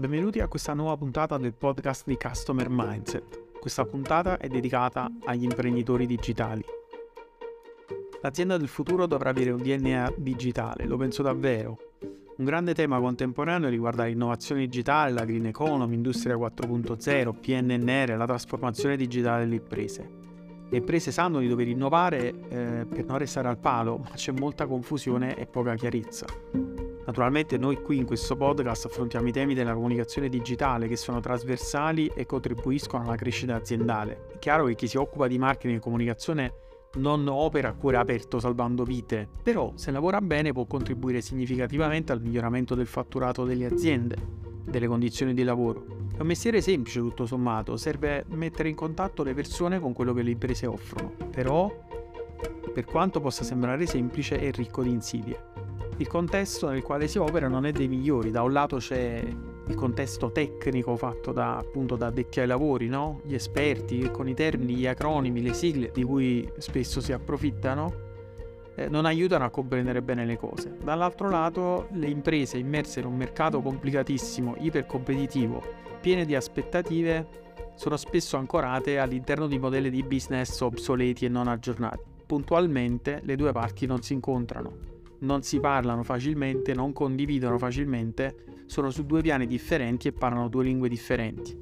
benvenuti a questa nuova puntata del podcast di Customer Mindset. Questa puntata è dedicata agli imprenditori digitali. L'azienda del futuro dovrà avere un DNA digitale, lo penso davvero. Un grande tema contemporaneo riguarda l'innovazione digitale, la green economy, industria 4.0, PNNR, la trasformazione digitale delle imprese. Le imprese sanno di dover innovare eh, per non restare al palo, ma c'è molta confusione e poca chiarezza. Naturalmente noi qui in questo podcast affrontiamo i temi della comunicazione digitale che sono trasversali e contribuiscono alla crescita aziendale. È chiaro che chi si occupa di marketing e comunicazione non opera a cuore aperto salvando vite, però se lavora bene può contribuire significativamente al miglioramento del fatturato delle aziende, delle condizioni di lavoro. È un mestiere semplice tutto sommato, serve mettere in contatto le persone con quello che le imprese offrono, però per quanto possa sembrare semplice è ricco di insidie il contesto nel quale si opera non è dei migliori. Da un lato c'è il contesto tecnico fatto da, appunto da addetti ai lavori, no? gli esperti con i termini, gli acronimi, le sigle di cui spesso si approfittano, eh, non aiutano a comprendere bene le cose. Dall'altro lato le imprese immerse in un mercato complicatissimo, ipercompetitivo, piene di aspettative, sono spesso ancorate all'interno di modelli di business obsoleti e non aggiornati. Puntualmente le due parti non si incontrano non si parlano facilmente, non condividono facilmente, sono su due piani differenti e parlano due lingue differenti.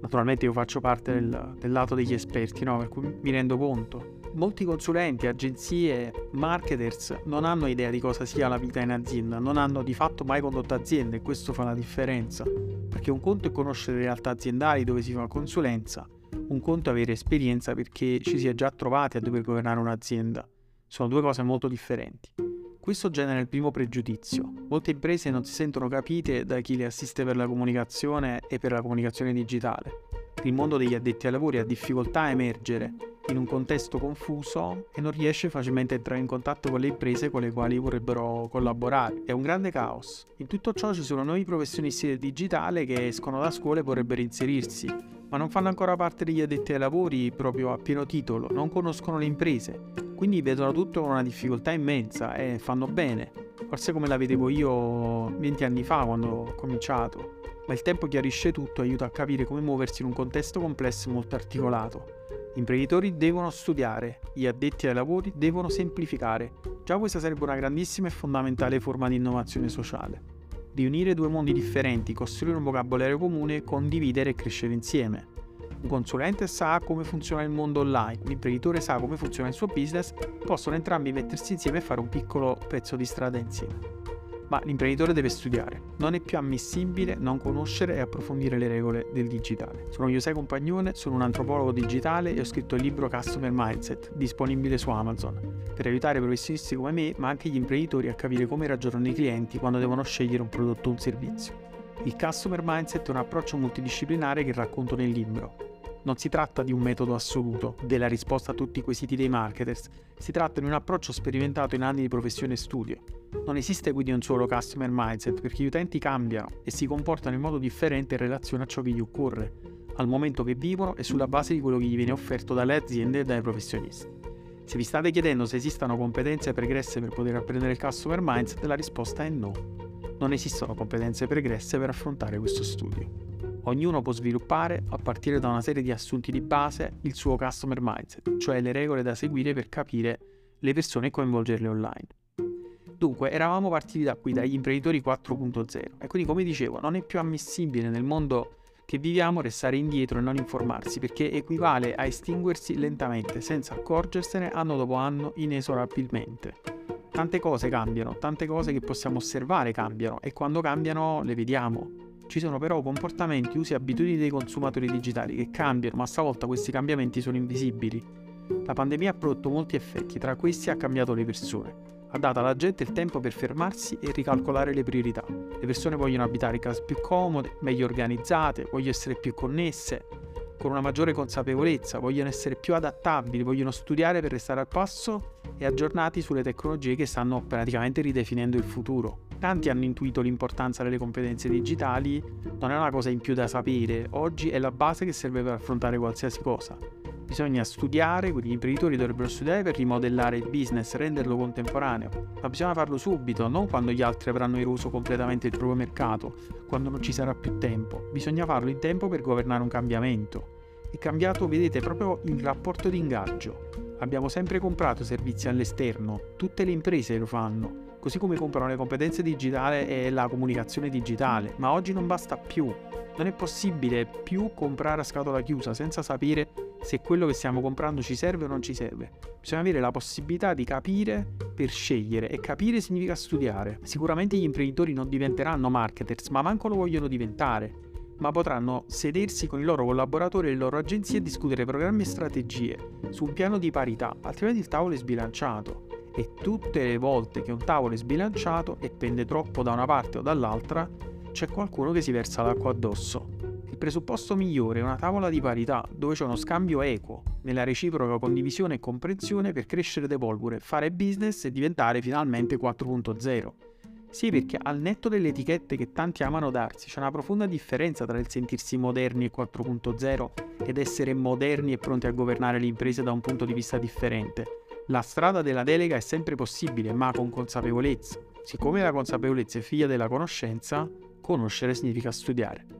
Naturalmente io faccio parte del, del lato degli esperti, no? per cui mi rendo conto. Molti consulenti, agenzie, marketers non hanno idea di cosa sia la vita in azienda, non hanno di fatto mai condotto aziende e questo fa la differenza. Perché un conto è conoscere le realtà aziendali dove si fa consulenza, un conto è avere esperienza perché ci si è già trovati a dover governare un'azienda. Sono due cose molto differenti. Questo genera il primo pregiudizio. Molte imprese non si sentono capite da chi le assiste per la comunicazione e per la comunicazione digitale. Il mondo degli addetti ai lavori ha difficoltà a emergere in un contesto confuso e non riesce facilmente a entrare in contatto con le imprese con le quali vorrebbero collaborare. È un grande caos. In tutto ciò ci sono nuovi professionisti del digitale che escono da scuola e vorrebbero inserirsi, ma non fanno ancora parte degli addetti ai lavori proprio a pieno titolo, non conoscono le imprese quindi vedono tutto con una difficoltà immensa e fanno bene. Forse come la vedevo io 20 anni fa quando ho cominciato. Ma il tempo chiarisce tutto e aiuta a capire come muoversi in un contesto complesso e molto articolato. Imprenditori devono studiare, gli addetti ai lavori devono semplificare. Già questa sarebbe una grandissima e fondamentale forma di innovazione sociale. Riunire due mondi differenti, costruire un vocabolario comune, condividere e crescere insieme. Un consulente sa come funziona il mondo online, un imprenditore sa come funziona il suo business, possono entrambi mettersi insieme e fare un piccolo pezzo di strada insieme. Ma l'imprenditore deve studiare, non è più ammissibile non conoscere e approfondire le regole del digitale. Sono José Compagnone, sono un antropologo digitale e ho scritto il libro Customer Mindset, disponibile su Amazon, per aiutare professionisti come me, ma anche gli imprenditori a capire come ragionano i clienti quando devono scegliere un prodotto o un servizio. Il Customer Mindset è un approccio multidisciplinare che racconto nel libro non si tratta di un metodo assoluto, della risposta a tutti i quesiti dei marketers, si tratta di un approccio sperimentato in anni di professione e studio. Non esiste quindi un solo customer mindset perché gli utenti cambiano e si comportano in modo differente in relazione a ciò che gli occorre, al momento che vivono e sulla base di quello che gli viene offerto dalle aziende e dai professionisti. Se vi state chiedendo se esistano competenze pregresse per poter apprendere il customer mindset, la risposta è no. Non esistono competenze pregresse per affrontare questo studio. Ognuno può sviluppare, a partire da una serie di assunti di base, il suo customer mindset, cioè le regole da seguire per capire le persone e coinvolgerle online. Dunque, eravamo partiti da qui, dagli imprenditori 4.0 e quindi come dicevo, non è più ammissibile nel mondo che viviamo restare indietro e non informarsi perché equivale a estinguersi lentamente, senza accorgersene anno dopo anno, inesorabilmente. Tante cose cambiano, tante cose che possiamo osservare cambiano e quando cambiano le vediamo, ci sono però comportamenti, usi e abitudini dei consumatori digitali che cambiano, ma stavolta questi cambiamenti sono invisibili. La pandemia ha prodotto molti effetti, tra questi ha cambiato le persone. Ha dato alla gente il tempo per fermarsi e ricalcolare le priorità. Le persone vogliono abitare case più comode, meglio organizzate, vogliono essere più connesse, con una maggiore consapevolezza, vogliono essere più adattabili, vogliono studiare per restare al passo e aggiornati sulle tecnologie che stanno praticamente ridefinendo il futuro. Tanti hanno intuito l'importanza delle competenze digitali, non è una cosa in più da sapere, oggi è la base che serve per affrontare qualsiasi cosa. Bisogna studiare, quindi gli imprenditori dovrebbero studiare per rimodellare il business, renderlo contemporaneo, ma bisogna farlo subito, non quando gli altri avranno eroso completamente il proprio mercato, quando non ci sarà più tempo. Bisogna farlo in tempo per governare un cambiamento. È cambiato, vedete, proprio il rapporto di ingaggio. Abbiamo sempre comprato servizi all'esterno, tutte le imprese lo fanno così come comprano le competenze digitali e la comunicazione digitale, ma oggi non basta più. Non è possibile più comprare a scatola chiusa senza sapere se quello che stiamo comprando ci serve o non ci serve. Bisogna avere la possibilità di capire per scegliere e capire significa studiare. Sicuramente gli imprenditori non diventeranno marketers, ma manco lo vogliono diventare ma potranno sedersi con i loro collaboratori e le loro agenzie e discutere programmi e strategie su un piano di parità, altrimenti il tavolo è sbilanciato e tutte le volte che un tavolo è sbilanciato e pende troppo da una parte o dall'altra, c'è qualcuno che si versa l'acqua addosso. Il presupposto migliore è una tavola di parità dove c'è uno scambio equo, nella reciproca condivisione e comprensione per crescere ed evolvere, fare business e diventare finalmente 4.0. Sì, perché al netto delle etichette che tanti amano darsi, c'è una profonda differenza tra il sentirsi moderni e 4.0 ed essere moderni e pronti a governare le imprese da un punto di vista differente. La strada della delega è sempre possibile, ma con consapevolezza. Siccome la consapevolezza è figlia della conoscenza, conoscere significa studiare.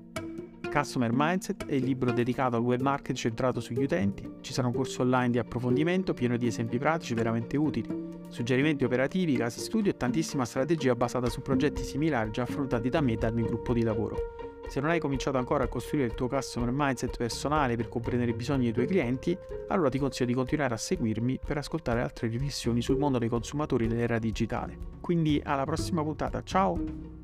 Customer Mindset è il libro dedicato al web market centrato sugli utenti. Ci sarà un corso online di approfondimento pieno di esempi pratici veramente utili, suggerimenti operativi, casi studio e tantissima strategia basata su progetti similari già affrontati da me e dal mio gruppo di lavoro. Se non hai cominciato ancora a costruire il tuo customer mindset personale per comprendere i bisogni dei tuoi clienti, allora ti consiglio di continuare a seguirmi per ascoltare altre riflessioni sul mondo dei consumatori dell'era digitale. Quindi alla prossima puntata, ciao!